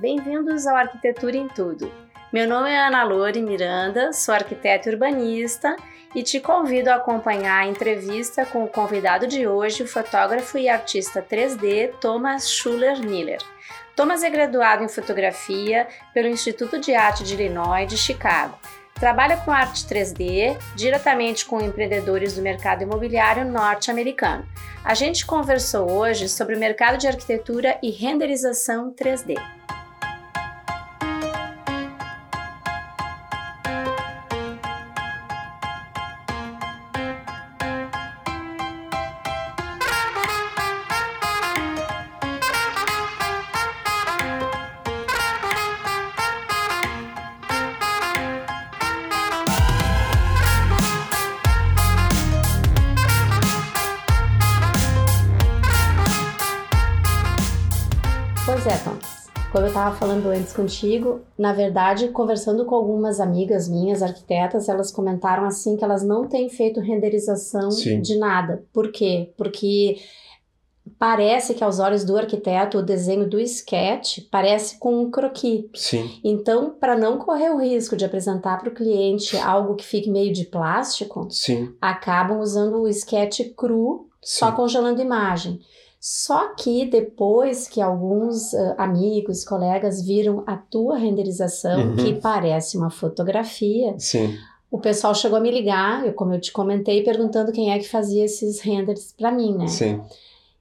Bem-vindos ao Arquitetura em Tudo. Meu nome é Ana Lore Miranda, sou arquiteta urbanista e te convido a acompanhar a entrevista com o convidado de hoje, o fotógrafo e artista 3D Thomas Schuller-Miller. Thomas é graduado em fotografia pelo Instituto de Arte de Illinois de Chicago. Trabalha com arte 3D diretamente com empreendedores do mercado imobiliário norte-americano. A gente conversou hoje sobre o mercado de arquitetura e renderização 3D. Estava falando antes contigo, na verdade, conversando com algumas amigas minhas, arquitetas, elas comentaram assim que elas não têm feito renderização Sim. de nada. Por quê? Porque parece que aos olhos do arquiteto o desenho do sketch parece com um croquis. Sim. Então, para não correr o risco de apresentar para o cliente algo que fique meio de plástico, Sim. acabam usando o sketch cru, Sim. só congelando imagem. Só que depois que alguns uh, amigos, colegas viram a tua renderização, uhum. que parece uma fotografia, Sim. o pessoal chegou a me ligar, eu, como eu te comentei, perguntando quem é que fazia esses renders para mim, né? Sim.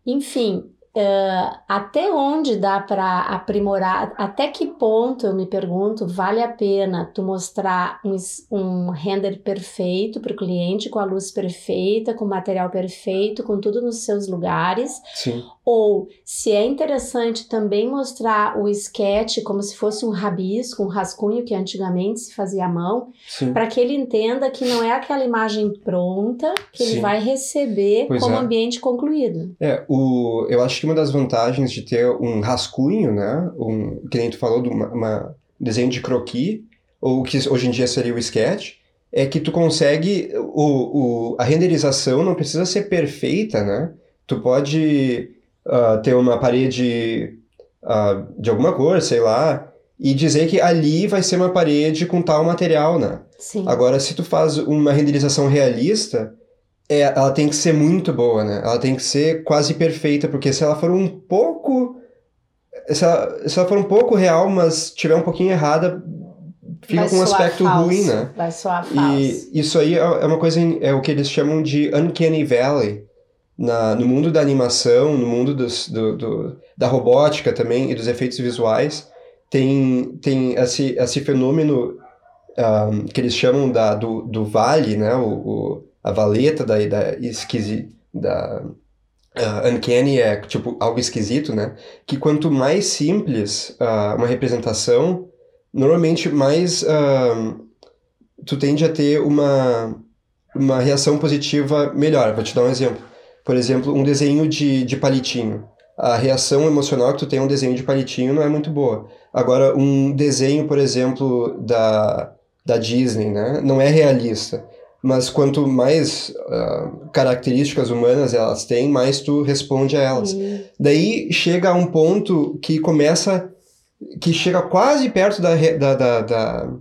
Enfim, Uh, até onde dá para aprimorar? Até que ponto, eu me pergunto, vale a pena tu mostrar um, um render perfeito para o cliente, com a luz perfeita, com o material perfeito, com tudo nos seus lugares? Sim. Ou se é interessante também mostrar o sketch como se fosse um rabisco, um rascunho que antigamente se fazia à mão, para que ele entenda que não é aquela imagem pronta que Sim. ele vai receber pois como é. ambiente concluído. É, o, eu acho que uma das vantagens de ter um rascunho, né, um, que nem tu falou, de uma, uma desenho de croquis, ou que hoje em dia seria o sketch, é que tu consegue, o, o, a renderização não precisa ser perfeita, né? Tu pode uh, ter uma parede uh, de alguma cor, sei lá, e dizer que ali vai ser uma parede com tal material, né? Sim. Agora, se tu faz uma renderização realista, é, ela tem que ser muito boa, né? Ela tem que ser quase perfeita, porque se ela for um pouco. Se ela, se ela for um pouco real, mas tiver um pouquinho errada, fica vai com um aspecto falso. ruim, né? Vai soar falso. E isso aí é, é uma coisa, é o que eles chamam de Uncanny Valley, na, no mundo da animação, no mundo dos, do, do, da robótica também e dos efeitos visuais, tem, tem esse, esse fenômeno um, que eles chamam da, do, do vale, né? O, o a valeta da, da, esquisi, da uh, uncanny é tipo algo esquisito, né? Que quanto mais simples uh, uma representação, normalmente mais uh, tu tende a ter uma, uma reação positiva melhor. Vou te dar um exemplo por exemplo, um desenho de, de palitinho. A reação emocional que tu tem a um desenho de palitinho não é muito boa. Agora, um desenho, por exemplo, da, da Disney, né? Não é realista. Mas quanto mais uh, características humanas elas têm, mais tu responde a elas. Uhum. Daí chega a um ponto que começa... Que chega quase perto da, da, da, da,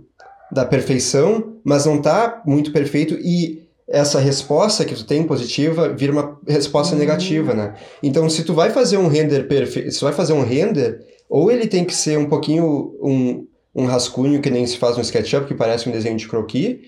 da perfeição, mas não está muito perfeito e essa resposta que tu tem positiva vira uma resposta uhum. negativa, né? Então, se tu vai fazer um render perfeito, se tu vai fazer um render, ou ele tem que ser um pouquinho um, um rascunho que nem se faz no SketchUp, que parece um desenho de croquis,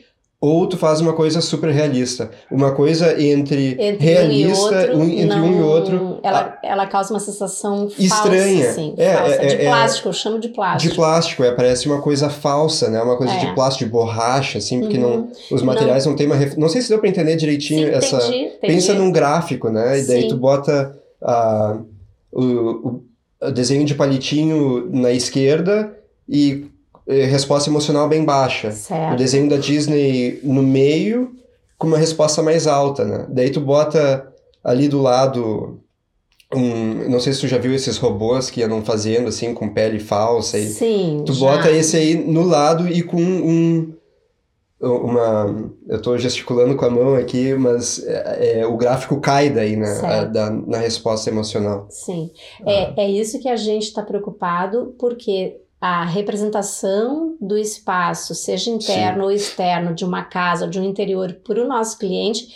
ou tu faz uma coisa super realista. Uma coisa entre, entre realista, um um, entre não, um e outro. Ela, ela causa uma sensação estranha. Falsa, assim, é, falsa. É, de é, plástico, eu chamo de plástico. De plástico, é, parece uma coisa falsa, né? Uma coisa de é. plástico, de borracha, assim, porque uhum. não, os materiais não, não têm uma. Ref... Não sei se deu para entender direitinho Sim, essa. Entendi, entendi. Pensa num gráfico, né? E daí Sim. tu bota uh, o, o desenho de palitinho na esquerda e resposta emocional bem baixa. Certo. O desenho da Disney no meio, com uma resposta mais alta, né? Daí tu bota ali do lado um, não sei se tu já viu esses robôs que andam fazendo assim com pele falsa e Sim, tu já. bota esse aí no lado e com um uma. Eu estou gesticulando com a mão aqui, mas é, é, o gráfico cai daí, né? A, da, na resposta emocional. Sim. Ah. É, é isso que a gente está preocupado, porque a representação do espaço, seja interno Sim. ou externo, de uma casa ou de um interior, para o nosso cliente,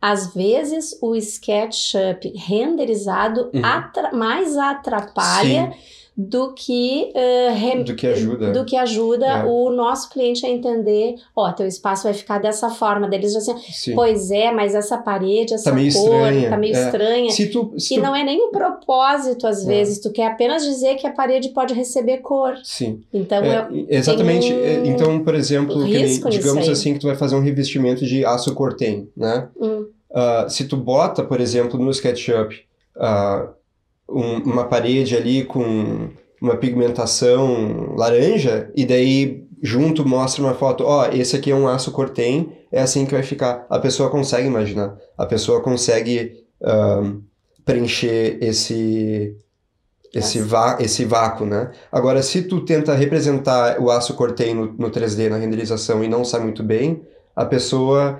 às vezes o SketchUp renderizado uhum. atra mais atrapalha. Sim do que, uh, re... do que ajuda, do que ajuda é. o nosso cliente a entender, ó, teu espaço vai ficar dessa forma, deles assim, Sim. pois é, mas essa parede, essa tá meio cor, estranha. tá meio é. estranha. Se tu, se e tu... não é nem o propósito às é. vezes, tu quer apenas dizer que a parede pode receber cor. Sim. Então é, exatamente. Um é, então, por exemplo, nem, digamos assim que tu vai fazer um revestimento de aço cortem, né? Hum. Uh, se tu bota, por exemplo, no SketchUp, uh, um, uma parede ali com uma pigmentação laranja e daí junto mostra uma foto, ó, oh, esse aqui é um aço cortem, é assim que vai ficar. A pessoa consegue imaginar, a pessoa consegue preencher esse esse, vá, esse vácuo, né? Agora, se tu tenta representar o aço cortem no, no 3D, na renderização, e não sai muito bem, a pessoa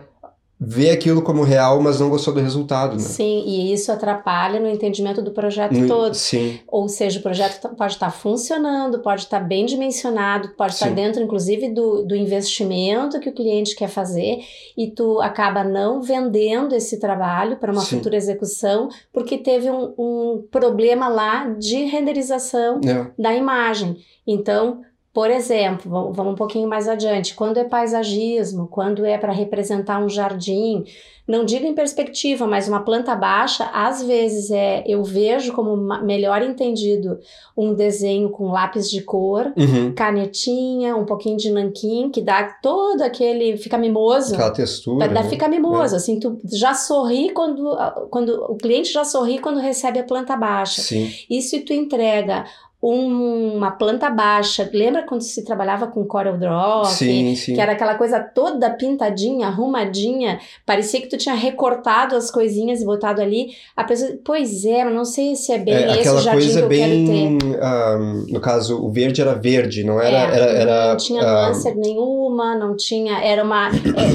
vê aquilo como real, mas não gostou do resultado, né? Sim, e isso atrapalha no entendimento do projeto no, todo. Sim. Ou seja, o projeto tá, pode estar funcionando, pode estar bem dimensionado, pode estar dentro, inclusive, do, do investimento que o cliente quer fazer, e tu acaba não vendendo esse trabalho para uma sim. futura execução, porque teve um, um problema lá de renderização é. da imagem. Então, por exemplo, vamos um pouquinho mais adiante, quando é paisagismo, quando é para representar um jardim, não digo em perspectiva, mas uma planta baixa, às vezes é eu vejo como melhor entendido um desenho com lápis de cor, uhum. canetinha, um pouquinho de nanquim, que dá todo aquele. fica mimoso. Aquela textura. Dá, né? Fica mimoso, é. assim, tu já sorri quando, quando. O cliente já sorri quando recebe a planta baixa. Sim. E se tu entrega um, uma planta baixa. Lembra quando se trabalhava com Corel Draw? Sim, que, sim. que era aquela coisa toda pintadinha, arrumadinha. Parecia que tu tinha recortado as coisinhas e botado ali. A pessoa, pois é, mas não sei se é bem é, esse jardim coisa que eu bem, quero ter. Um, no caso, o verde era verde, não era... É, era, era não tinha nuance um... nenhuma, não tinha... Era uma...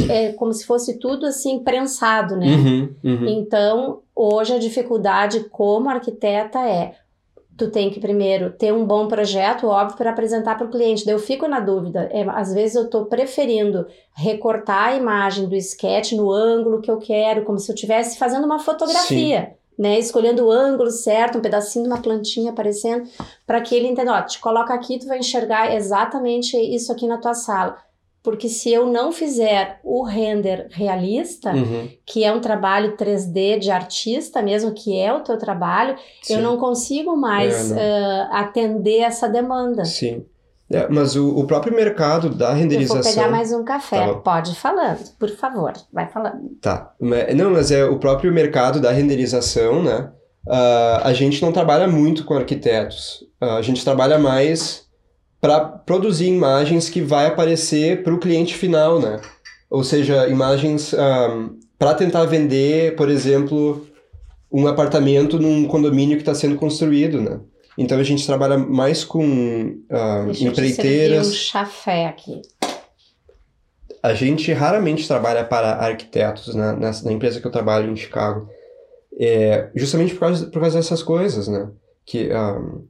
é, é, como se fosse tudo assim prensado, né? Uhum, uhum. Então, hoje a dificuldade como arquiteta é tu tem que primeiro ter um bom projeto, óbvio, para apresentar para o cliente. Daí eu fico na dúvida. É, às vezes eu estou preferindo recortar a imagem do sketch no ângulo que eu quero, como se eu estivesse fazendo uma fotografia. Sim. Né, escolhendo o ângulo certo, um pedacinho de uma plantinha aparecendo, para que ele entenda, ó, te coloca aqui, tu vai enxergar exatamente isso aqui na tua sala. Porque se eu não fizer o render realista, uhum. que é um trabalho 3D de artista mesmo, que é o teu trabalho, Sim. eu não consigo mais é, não. Uh, atender essa demanda. Sim. É, mas o, o, próprio mercado da renderização. Eu vou pegar mais um café. Tá Pode falando, por favor, vai falando. Tá. Não, mas é o próprio mercado da renderização, né? Uh, a gente não trabalha muito com arquitetos. Uh, a gente trabalha mais para produzir imagens que vai aparecer para o cliente final, né? Ou seja, imagens um, para tentar vender, por exemplo, um apartamento num condomínio que está sendo construído, né? Então a gente trabalha mais com uh, Deixa empreiteiras. Um chafé aqui. A gente raramente trabalha para arquitetos, né? Nessa, na empresa que eu trabalho em Chicago. É, justamente por causa, por causa dessas coisas, né? Que um,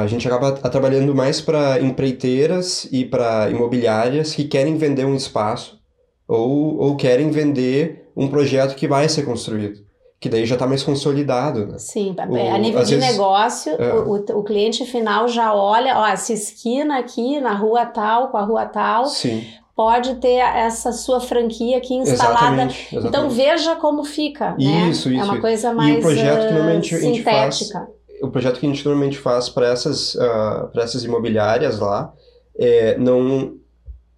a gente acaba trabalhando mais para empreiteiras e para imobiliárias que querem vender um espaço ou, ou querem vender um projeto que vai ser construído que daí já está mais consolidado, né? Sim, o, a nível de vezes, negócio, é. o, o, cliente final já olha, ó, essa esquina aqui na rua tal, com a rua tal, Sim. pode ter essa sua franquia aqui instalada. Exatamente, exatamente. Então veja como fica, né? Isso, isso. É uma coisa mais e o projeto que normalmente uh, a gente faz o projeto que a gente normalmente faz para essas, uh, essas imobiliárias lá, é, não.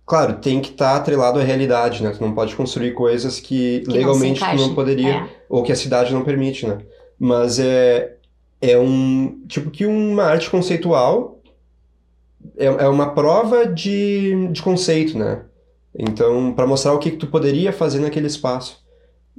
Claro, tem que estar tá atrelado à realidade, né? Tu não pode construir coisas que, que legalmente não tu não poderia, é. ou que a cidade não permite, né? Mas é, é um. Tipo que uma arte conceitual é, é uma prova de, de conceito, né? Então, para mostrar o que, que tu poderia fazer naquele espaço.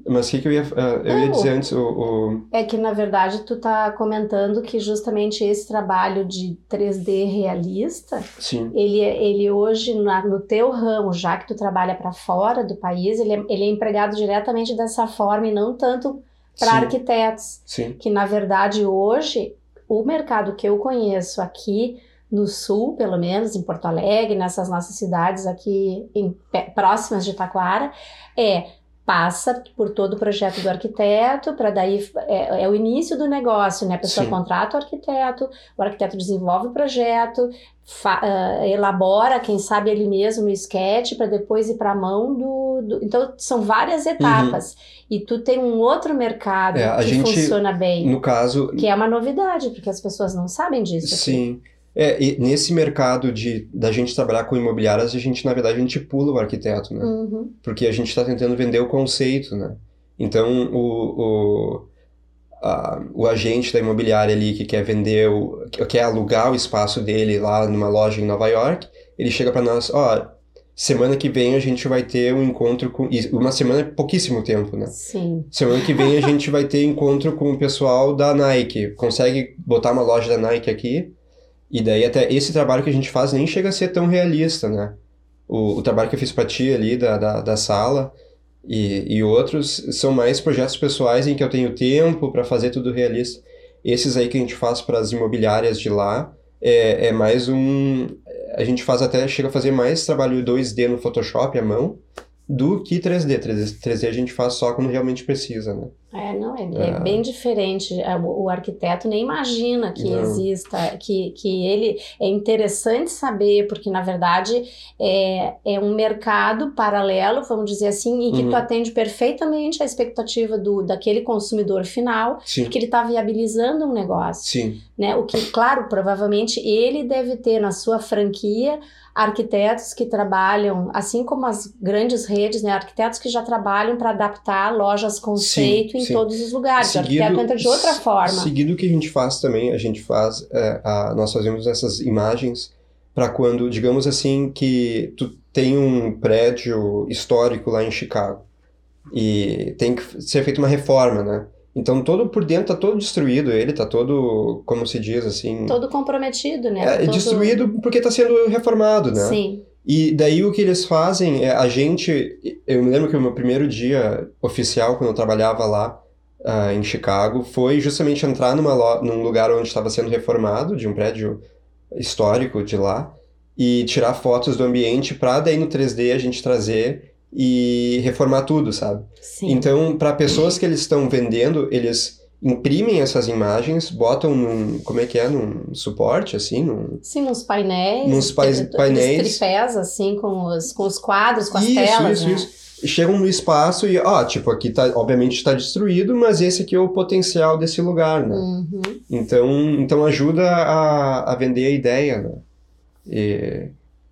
Mas o que, que eu ia, uh, eu ia dizer antes? O, o, É que, na verdade, tu tá comentando que justamente esse trabalho de 3D realista, Sim. ele, é, ele hoje, na, no teu ramo, já que tu trabalha para fora do país, ele é, ele é empregado diretamente dessa forma e não tanto para arquitetos. Sim. Que, na verdade, hoje, o mercado que eu conheço aqui no sul, pelo menos, em Porto Alegre, nessas nossas cidades aqui em, próximas de Taquara, é passa por todo o projeto do arquiteto, para daí é, é o início do negócio, né? A pessoa Sim. contrata o arquiteto, o arquiteto desenvolve o projeto, fa- ah, elabora, quem sabe ele mesmo no sketch, para depois ir para a mão do, do- Então, são várias etapas. E tu tem um outro mercado Uhum. É, que gente- funciona bem, No caso, que é uma novidade, porque as pessoas não sabem disso. aqui. É, nesse mercado de da gente trabalhar com imobiliárias, a gente, na verdade, a gente pula o arquiteto, né? Uhum. Porque a gente está tentando vender o conceito, né? Então, o, o, a- o agente da imobiliária ali que quer vender, o, que quer alugar o espaço dele lá numa loja em Nova York, ele chega para nós, ó, semana que vem a gente vai ter um encontro com... Uma semana é pouquíssimo tempo, né? Sim. Semana que vem a gente vai ter encontro com o pessoal da Nike. Consegue botar uma loja da Nike aqui? E daí até esse trabalho que a gente faz nem chega a ser tão realista, né? O, o trabalho que eu fiz pra ti ali da, da, da sala e, e outros são mais projetos pessoais em que eu tenho tempo para fazer tudo realista. Esses aí que a gente faz para as imobiliárias de lá é, é mais um. A gente faz até, chega a fazer mais trabalho 2D no Photoshop à mão do que 3D. 3D, 3D a gente faz só quando realmente precisa, né? É, não, é, é É. bem diferente. É, O, arquiteto nem imagina que Não. exista, que, que ele é interessante saber, porque na verdade é, é um mercado paralelo, vamos dizer assim, em que Uhum. tu atende perfeitamente a expectativa do, daquele consumidor final, Sim, porque ele está viabilizando um negócio. sim, né? O que, claro, provavelmente ele deve ter na sua franquia arquitetos que trabalham, assim como as grandes redes, né? Arquitetos que já trabalham para adaptar lojas conceito Sim, em sim. todos os lugares. o arquiteto entra de outra forma. Seguido o que a gente faz também, a gente faz, é, a- nós fazemos essas imagens para quando, digamos assim, que tu tem um prédio histórico lá em Chicago e tem que ser feita uma reforma, né? Então todo por dentro tá todo destruído, ele tá todo, como se diz assim, Todo comprometido, né? é, Todo- destruído porque tá sendo reformado, né? Sim. E daí o que eles fazem é a gente. Eu me lembro que o meu primeiro dia oficial, quando eu trabalhava lá ah, em Chicago, foi justamente entrar numa num lugar onde estava sendo reformado, de um prédio histórico de lá, e tirar fotos do ambiente para daí no 3D a gente trazer e reformar tudo, sabe? Sim. Então, para pessoas que eles estão vendendo, eles imprimem essas imagens, botam num. Como é que é? Num suporte, assim, num. Sim, nos painéis. Nos pais- painéis. tripés, assim, com os, com os quadros, com as isso, telas. isso, né? isso. Chegam no espaço e, ó, tipo, aqui tá, obviamente está destruído, mas esse aqui é o potencial desse lugar, né? Uhum. Então, então ajuda a, a vender a ideia, né? E,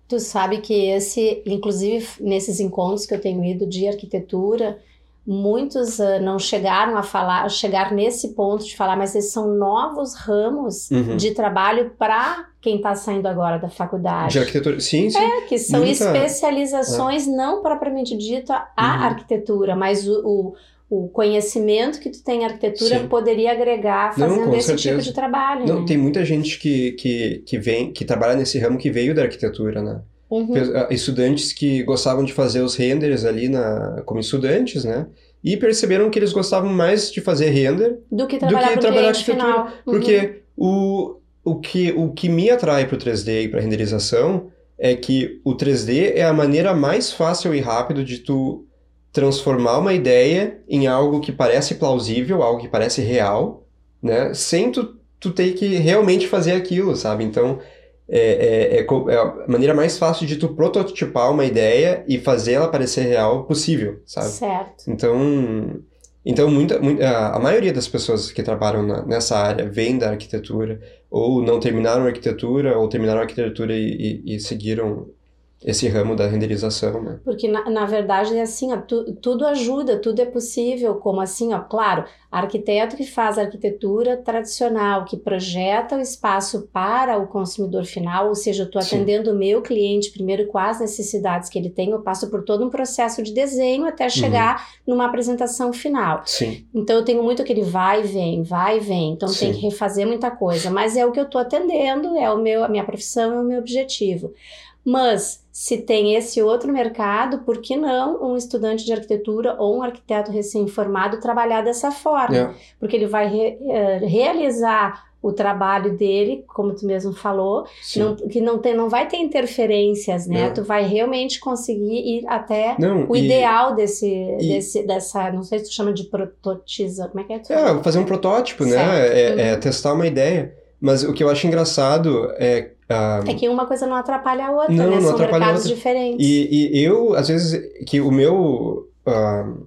Tu sabe que esse, inclusive nesses encontros que eu tenho ido de arquitetura, muitos ah, não chegaram a falar, chegar nesse ponto de falar, mas esses são novos ramos Uhum. de trabalho para quem está saindo agora da faculdade. de arquitetura. Sim, sim. É, que são muita- especializações não propriamente dita a Uhum. arquitetura, mas o, o, o conhecimento que tu tem em arquitetura Sim. poderia agregar Não, fazendo com esse tipo certeza. de trabalho. Não, né? tem muita gente que, que, que vem, que trabalha nesse ramo que veio da arquitetura, né? Uhum. Ah, Estudantes que gostavam de fazer os renders ali na, como estudantes, né? E perceberam que eles gostavam mais de fazer render Do que do trabalhar que para o trabalhar arquitetura. final. Uhum. Porque o, o, que, o que me atrai para o 3D e para renderização é que o 3D é a maneira mais fácil e rápida de tu transformar uma ideia em algo que parece plausível, algo que parece real, né? Sem tu, tu ter que realmente fazer aquilo, sabe? Então, é, é, é, é a maneira mais fácil de tu prototipar uma ideia e fazer ela parecer real possível, sabe? Certo. Então, então muita, muita, a a maioria das pessoas que trabalham na- nessa área vem da arquitetura, ou não terminaram a arquitetura, ou terminaram a arquitetura e, e- e seguiram esse ramo da renderização, né? Porque, na, na verdade, é assim, ó, tu, tudo ajuda, tudo é possível, como assim, ó, claro, arquiteto que faz arquitetura tradicional, que projeta o espaço para o consumidor final, ou seja, eu estou atendendo o meu cliente primeiro com as necessidades que ele tem, eu passo por todo um processo de desenho até chegar uhum. numa apresentação final. Sim. Então, eu tenho muito aquele vai e vem, vai e vem, então Sim. tem que refazer muita coisa, mas é o que eu estou atendendo, é o meu, a minha profissão, é o meu objetivo. Mas se tem esse outro mercado, por que não um estudante de arquitetura ou um arquiteto recém-formado trabalhar dessa forma? É. Porque ele vai re, uh, realizar o trabalho dele, como tu mesmo falou, não, que não, tem, não vai ter interferências, né? É. Tu vai realmente conseguir ir até não, o e, ideal desse, e, desse, dessa, não sei se tu chama de prototiza, como é que é? É, fazer um protótipo, né? certo. né? É, é testar uma ideia. Mas o que eu acho engraçado é ah, é que uma coisa não atrapalha a outra, não, né? Não São mercados outra. diferentes. E, e, eu, às vezes, que o meu. Uh,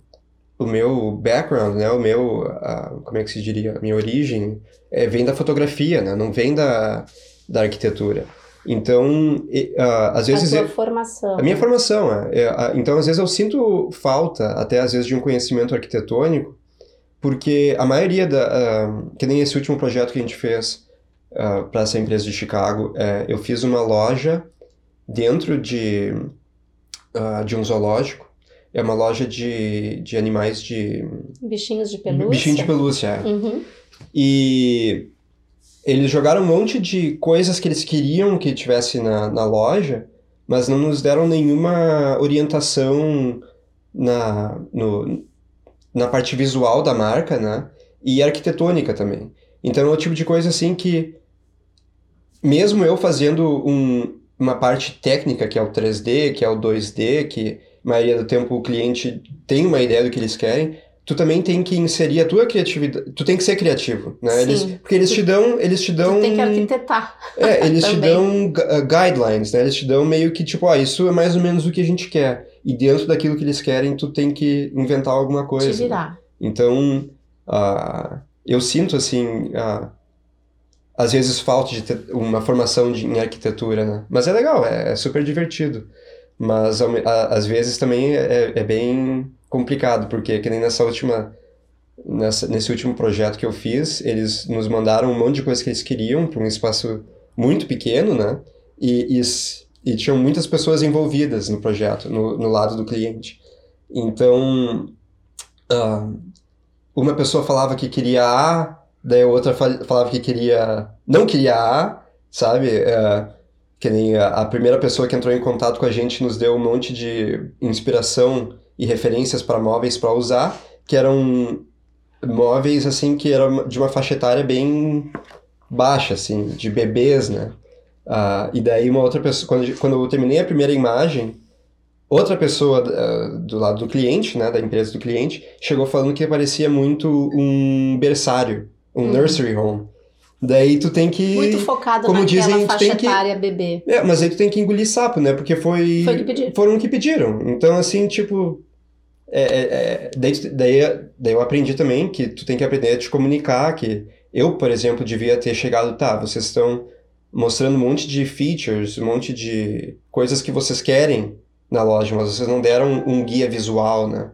o meu background, né? O meu. Uh, como é que se diria? A minha origem é, vem da fotografia, né? Não vem da, da arquitetura. Então, uh, às vezes. A sua formação. A minha formação, é. é então, às vezes, eu sinto falta, até às vezes, de um conhecimento arquitetônico, porque a maioria da. Uh, que nem esse último projeto que a gente fez uh, ah, para essa empresa de Chicago. É, eu fiz uma loja dentro de, uh, de um zoológico. É uma loja de, de animais de... Bichinhos de pelúcia. Bichinhos de pelúcia, é. Uhum. E eles jogaram um monte de coisas que eles queriam que tivesse na, na loja, mas não nos deram nenhuma orientação na, no, na parte visual da marca, né? E arquitetônica também. Então é o tipo de coisa assim que mesmo eu fazendo um, uma parte técnica, que é o 3D, que é o 2D, que a maioria do tempo o cliente tem uma ideia do que eles querem, tu também tem que inserir a tua criatividade, tu tem que ser criativo, né? Sim. Eles, porque eles te dão, eles te dão... Tu tem que arquitetar. É, eles te dão uh, guidelines, né? Eles te dão meio que tipo, ó, isso é mais ou menos o que a gente quer. E dentro daquilo que eles querem, tu tem que inventar alguma coisa. Te virar. Né? Então, uh, eu sinto assim... Uh, às vezes falta de uma formação de, em arquitetura, né? Mas é legal, é, é super divertido. Mas a, às vezes também é, é, bem complicado, porque que nem nessa última nessa, nesse último projeto que eu fiz, eles nos mandaram um monte de coisa que eles queriam para um espaço muito pequeno, né? E, e, e, tinham muitas pessoas envolvidas no projeto, no, no lado do cliente. Então, uh, uma pessoa falava que queria A, Daí a outra falava que queria. Não queria A, sabe? É, que nem a, primeira pessoa que entrou em contato com a gente nos deu um monte de inspiração e referências para móveis para usar, que eram móveis assim que eram de uma faixa etária bem baixa, assim, de bebês, né? Uh, e daí uma outra pessoa, quando, quando eu terminei a primeira imagem, outra pessoa uh, do lado do cliente, né, da empresa do cliente, chegou falando que parecia muito um berçário um uhum. nursery home. Daí tu tem que. Muito focado como naquela dizem, faixa tem que, etária bebê. É, mas aí tu tem que engolir sapo, né? Porque foi. Foi que pediram. Foram que pediram. Então, assim, tipo. É, é, é, daí, daí, daí eu aprendi também que tu tem que aprender a te comunicar. Que eu, por exemplo, devia ter chegado, tá, vocês estão mostrando um monte de features, um monte de coisas que vocês querem na loja, mas vocês não deram um guia visual, né?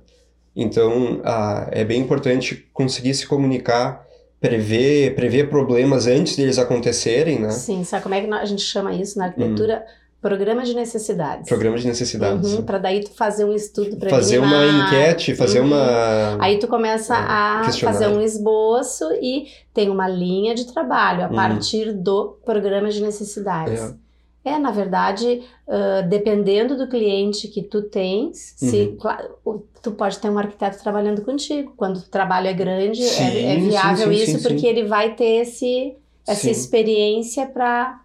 Então, ah, é bem importante conseguir se comunicar prever, prever problemas antes deles acontecerem, né? Sim, sabe como é que a gente chama isso na arquitetura? Hum. Programa de necessidades. Programa de necessidades. Uhum, para daí tu fazer um estudo para Fazer uma enquete, fazer uhum. uma. Aí tu começa é, a fazer um esboço e tem uma linha de trabalho a hum. partir do programa de necessidades. É. É, na verdade, uh, dependendo do cliente que tu tens, se, uhum. tu pode ter um arquiteto trabalhando contigo. Quando o trabalho é grande, é, sim, é, é, viável sim, sim, isso, porque ele vai ter esse, essa experiência para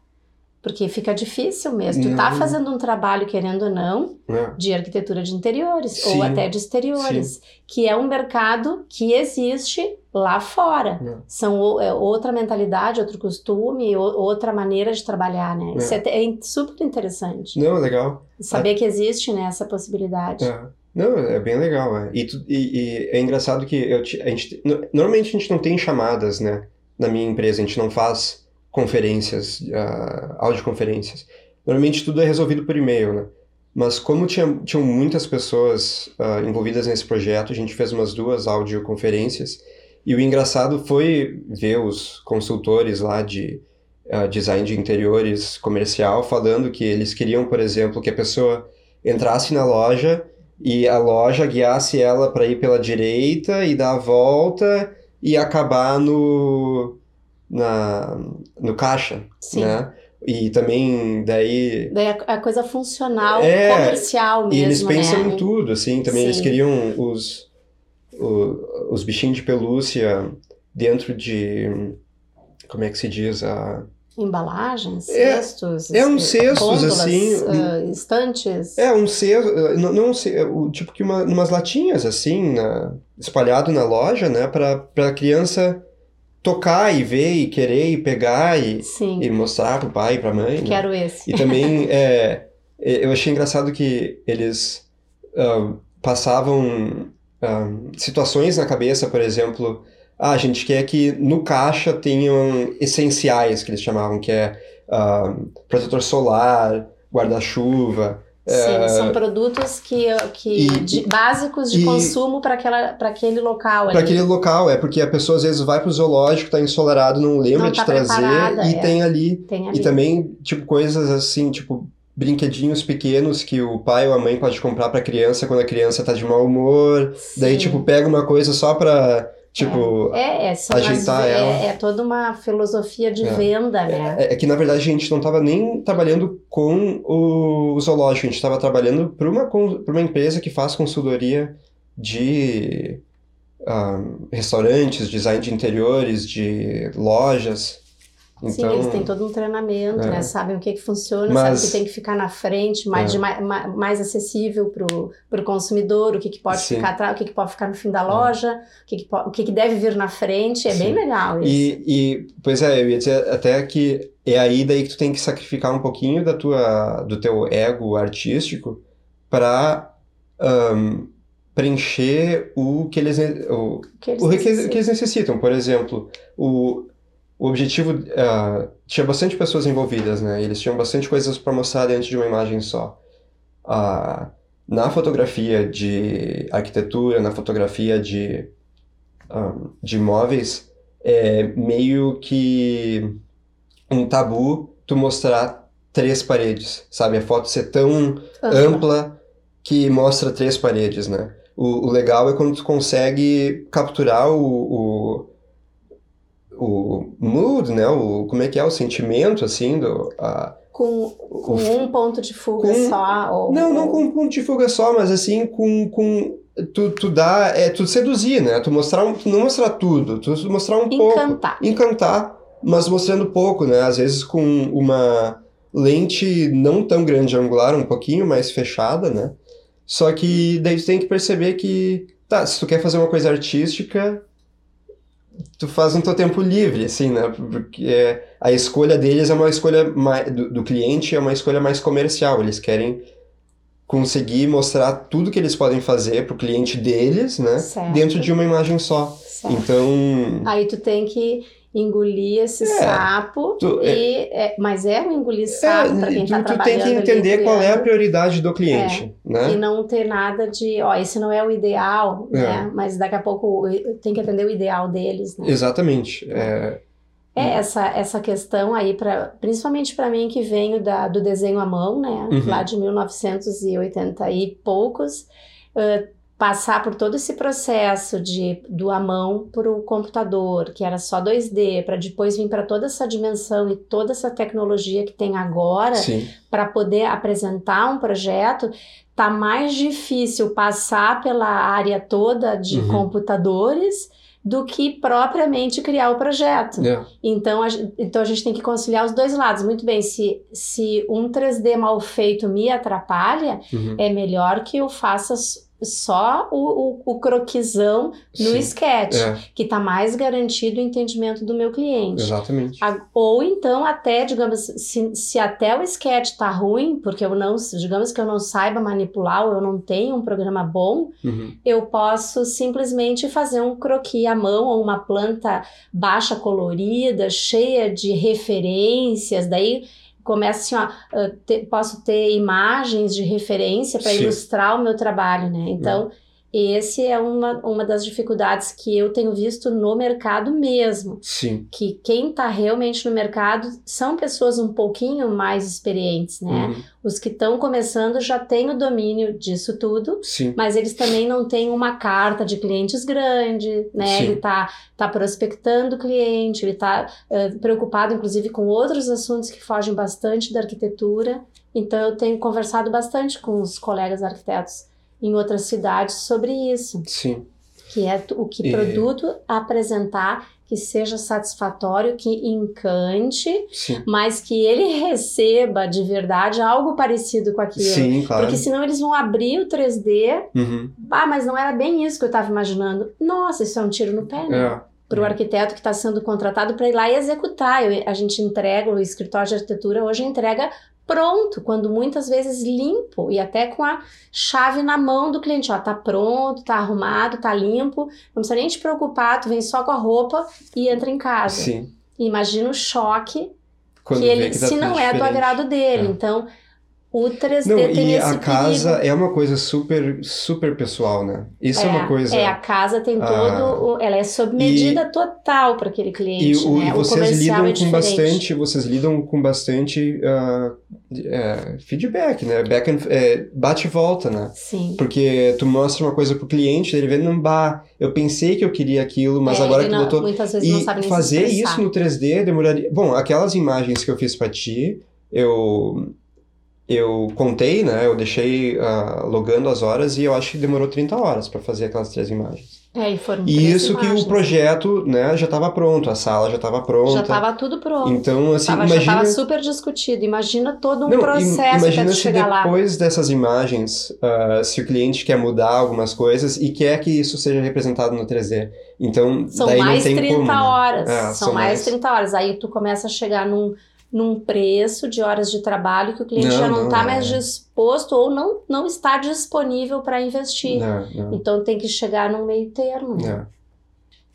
porque fica difícil mesmo. Não. Tu tá fazendo um trabalho, querendo ou não, é. de arquitetura de interiores Sim. ou até de exteriores, Sim. que é um mercado que existe lá fora. É. São é, outra mentalidade, outro costume, outra maneira de trabalhar, né? Isso é, é super interessante. Não, é legal. Saber que existe, né, essa possibilidade. É. Não, é bem legal. É. E, tu, e, e, é engraçado que eu, a gente, normalmente a gente não tem chamadas, né? Na minha empresa, a gente não faz conferências, uh, audioconferências. Normalmente tudo é resolvido por e-mail, né? Mas como tinha, tinham muitas pessoas uh, envolvidas nesse projeto, a gente fez umas duas audioconferências. E o engraçado foi ver os consultores lá de uh, design de interiores comercial falando que eles queriam, por exemplo, que a pessoa entrasse na loja e a loja guiasse ela para ir pela direita e dar a volta e acabar no na no caixa, Sim. né? E também daí daí a, a coisa funcional, é, comercial mesmo, E eles pensam né? em tudo, assim, também Sim. eles queriam os o, os bichinhos de pelúcia dentro de como é que se diz a embalagens, é, cestos, é um cestos assim, uh, estantes. É um cesto, não, não o tipo que uma, umas latinhas assim, na, espalhado na loja, né, para para criança tocar e ver e querer e pegar e, Sim. e mostrar pro pai e pra mãe. Né? Quero esse. E também é, eu achei engraçado que eles uh, passavam uh, situações na cabeça, por exemplo, ah, a gente quer que no caixa tenham essenciais, que eles chamavam, que é uh, protetor solar, guarda-chuva. Sim, uh, são produtos que, que e, de, básicos de e, consumo para aquele local. Para aquele local, é porque a pessoa às vezes vai para o zoológico, está ensolarado, não lembra não de tá trazer e é. tem, ali, tem ali. E também, tipo, coisas assim, tipo, brinquedinhos pequenos que o pai ou a mãe pode comprar para a criança quando a criança está de mau humor. Sim. Daí, tipo, pega uma coisa só para Tipo, é, é, ajeitar é, ela. É, toda uma filosofia de é. venda, né? É, é, que, na verdade, a gente não estava nem trabalhando com o zoológico, a gente estava trabalhando para uma, uma empresa que faz consultoria de um, ah, restaurantes, design de interiores, de lojas. Então, Sim, eles têm todo um treinamento, é. né? Sabem o que, que funciona, Mas, sabem que tem que ficar na frente, mais, é. de, mais, mais acessível para o consumidor, o que, que pode Sim. ficar atrás, o que, que pode ficar no fim da é. loja, o, que, que, o que, que deve vir na frente. É Sim. bem legal isso. E, e, pois é, eu ia dizer até que é aí daí que tu tem que sacrificar um pouquinho da tua, do teu ego artístico para um, preencher o que eles, o, que eles, o que, que eles necessitam. Por exemplo, o, o objetivo uh, tinha bastante pessoas envolvidas, né? Eles tinham bastante coisas para mostrar dentro de uma imagem só. Uh, na fotografia de arquitetura, na fotografia de, um, ah, de imóveis, é meio que um tabu tu mostrar três paredes, sabe? A foto ser tão uhum. ampla que mostra três paredes, né? O, o, legal é quando tu consegue capturar o, o o mood, né? O, como é que é o sentimento, assim, do... A, com, com o, um ponto de fuga com, só? Ou, não, não com um ponto de fuga só, mas assim, com... com tu, tu dá... É tu seduzir, né? Tu mostrar um, tu não mostrar tudo, tu mostrar um Encantar. pouco. Encantar. Mas mostrando pouco, né? Às vezes com uma lente não tão grande angular, um pouquinho mais fechada, né? Só que daí tu tem que perceber que, tá, se tu quer fazer uma coisa artística, tu faz no teu tempo livre, assim, né? Porque é, a escolha deles é uma escolha mais, do, do, cliente é uma escolha mais comercial. Eles querem conseguir mostrar tudo que eles podem fazer para o cliente deles, né? Certo. Dentro de uma imagem só. Certo. Então. Aí tu tem que engolir esse é, sapo tu, é e, é, mas é um engolir é, sapo é, para quem está trabalhando tu tem que entender ali, qual é a prioridade do cliente é, né e não ter nada de ó esse não é o ideal é. né mas daqui a pouco tem que atender o ideal deles né? exatamente é, é essa essa questão aí para principalmente para mim que venho da, do desenho à mão né uhum. lá de 1980 e poucos uh, passar por todo esse processo de do a mão para o computador, que era só 2D, para depois vir para toda essa dimensão e toda essa tecnologia que tem agora, para poder apresentar um projeto, tá mais difícil passar pela área toda de uhum. computadores do que propriamente criar o projeto. Yeah. Então, a, então a gente tem que conciliar os dois lados. Muito bem, se, se um 3D mal feito me atrapalha, uhum. é melhor que eu faça só o, o, o croquisão no sketch, é. que está mais garantido o entendimento do meu cliente. Exatamente. A, ou então até, digamos, se, se até o sketch está ruim, porque eu não, digamos que eu não saiba manipular ou eu não tenho um programa bom, uhum. eu posso simplesmente fazer um croquis à mão ou uma planta baixa colorida, cheia de referências, daí começa assim, ó, te, posso ter imagens de referência para ilustrar o meu trabalho, né? Então, hum. Esse é uma, uma das dificuldades que eu tenho visto no mercado mesmo. Sim. Que quem está realmente no mercado são pessoas um pouquinho mais experientes, né? Uhum. Os que estão começando já têm o domínio disso tudo, Sim. mas eles também não têm uma carta de clientes grande, né? Sim. Ele está tá prospectando o cliente, ele está uh, preocupado, inclusive, com outros assuntos que fogem bastante da arquitetura. Então, eu tenho conversado bastante com os colegas arquitetos em outras cidades sobre isso. Sim. Que é o que e... produto apresentar que seja satisfatório, que encante, Sim. mas que ele receba de verdade algo parecido com aquilo. Sim, claro. Porque senão eles vão abrir o 3D. Uhum. Ah, mas não era bem isso que eu estava imaginando. Nossa, isso é um tiro no pé, né? É. Para o arquiteto que está sendo contratado para ir lá e executar. Eu, a gente entrega, o escritório de arquitetura hoje entrega pronto, quando muitas vezes limpo e até com a chave na mão do cliente, ó, tá pronto, tá arrumado, tá limpo, não precisa nem te preocupar, tu vem só com a roupa e entra em casa. Sim. Imagina o choque quando que ele, que tá se não é do agrado dele. É. Então, o 3D Não, tem e esse a casa perigo. é uma coisa super super pessoal, né? Isso é, é uma coisa. É, a casa tem todo. Ah, ela é sob medida e, total para aquele cliente. E, o, né? e vocês o lidam é com bastante. Vocês lidam com bastante uh, é, feedback, né? Back and, é, bate e volta, né? Sim. Porque tu mostra uma coisa pro cliente, ele vê, não, bah, eu pensei que eu queria aquilo, mas é, agora que não, botou. Muitas vezes e não sabe nem fazer isso no 3D demoraria. Bom, aquelas imagens que eu fiz para ti, eu eu contei, né? Eu deixei uh, logando as horas e eu acho que demorou 30 horas para fazer aquelas três imagens. É, e foram E isso imagens. que o projeto, né, já estava pronto, a sala já estava pronta. Já estava tudo pronto. Então, assim, tava, imagina... Já estava super discutido. Imagina todo um Não, processo imagina se chegar lá. depois dessas imagens, uh, se o cliente quer mudar algumas coisas e quer que isso seja representado no 3D. Então, são daí mais não tem 30 como, né? horas. É, são, são mais, mais 30 horas. Aí tu começa a chegar num num preço de horas de trabalho que o cliente não, já não está mais é. disposto ou não, não está disponível para investir. Não. Então tem que chegar num meio termo. Né?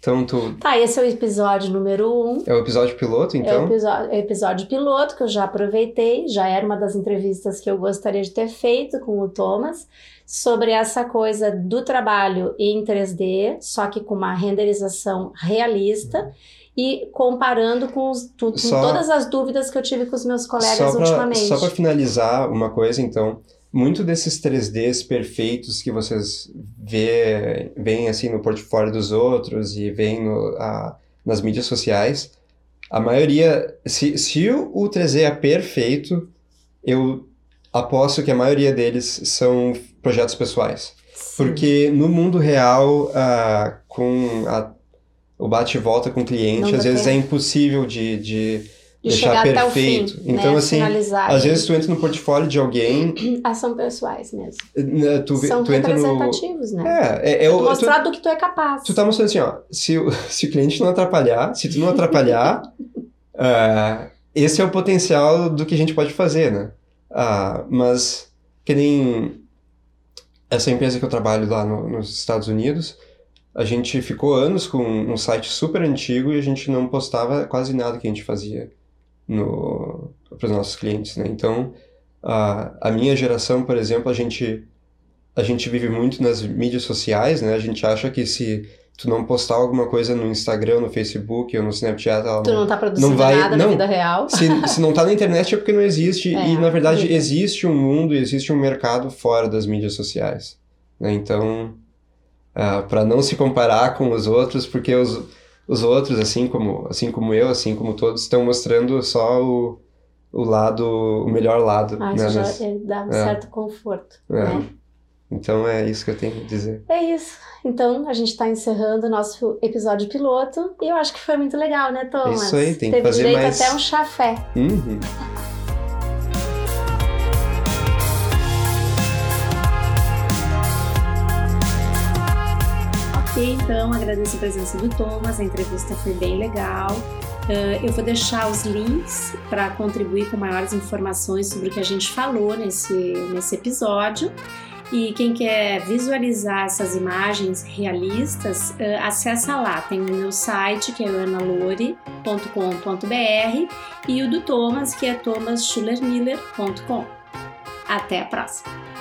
Então tu. Tá, esse é o episódio número um. É o episódio piloto, então? É o episódio, é o episódio piloto que eu já aproveitei, já era uma das entrevistas que eu gostaria de ter feito com o Thomas sobre essa coisa do trabalho em 3D, só que com uma renderização realista e comparando com, os, com Só- todas as dúvidas que eu tive com os meus colegas Só pra, ultimamente. só para finalizar uma coisa, então, muito desses 3Ds perfeitos que vocês vê, veem assim no portfólio dos outros e veem no, a- nas mídias sociais, a maioria, se, se o, o 3D é perfeito, eu aposto que a maioria deles são projetos pessoais. Sim. Porque no mundo real, ah, com a- o bate e volta com o cliente, às vezes é impossível de, de de deixar perfeito. fim, Então, né? assim, Finalizar às e- vezes tu entra no portfólio de alguém, Ação pessoais mesmo. né, tu, São tu entra no... representativos, né? É, é, é tu, mostrar do que tu é capaz. tu tá mostrando assim, ó, se o, se o cliente não atrapalhar, se tu não atrapalhar, ah, esse é o potencial do que a gente pode fazer, né? Ah, mas, que nem essa empresa que eu trabalho lá no- nos Estados Unidos, a gente ficou anos com um site super antigo e a gente não postava quase nada que a gente fazia no, para os nossos clientes, né? Então, a, a minha geração, por exemplo, a gente, a gente vive muito nas mídias sociais, né? A gente acha que se tu não postar alguma coisa no Instagram, no Facebook ou no Snapchat, ela Tu não, não tá produzindo não vai- nada na não. vida real. se, se não tá na internet é porque não existe. É, e, na verdade, isso. existe um mundo e existe um mercado fora das mídias sociais. né? Então, para não se comparar com os outros, porque os, os outros, assim como, assim como eu, assim como todos, estão mostrando só o, o lado, o melhor lado. Ah, né? isso já Mas- é- dá um é. certo conforto. é. Né? Então, é isso que eu tenho que dizer. É isso. Então, a gente está encerrando o nosso episódio piloto e eu acho que foi muito legal, né, Thomas? É isso aí, tem que Teve fazer direito mais- até um chafé. Uhum. E então agradeço a presença do Thomas, a entrevista foi bem legal. Ah, eu vou deixar os links para contribuir com maiores informações sobre o que a gente falou nesse, nesse episódio. E quem quer visualizar essas imagens realistas, uh, acessa lá. Tem o meu site, que é analore.com.br e o do Thomas, que é thomasschulermiller.com. Até a próxima!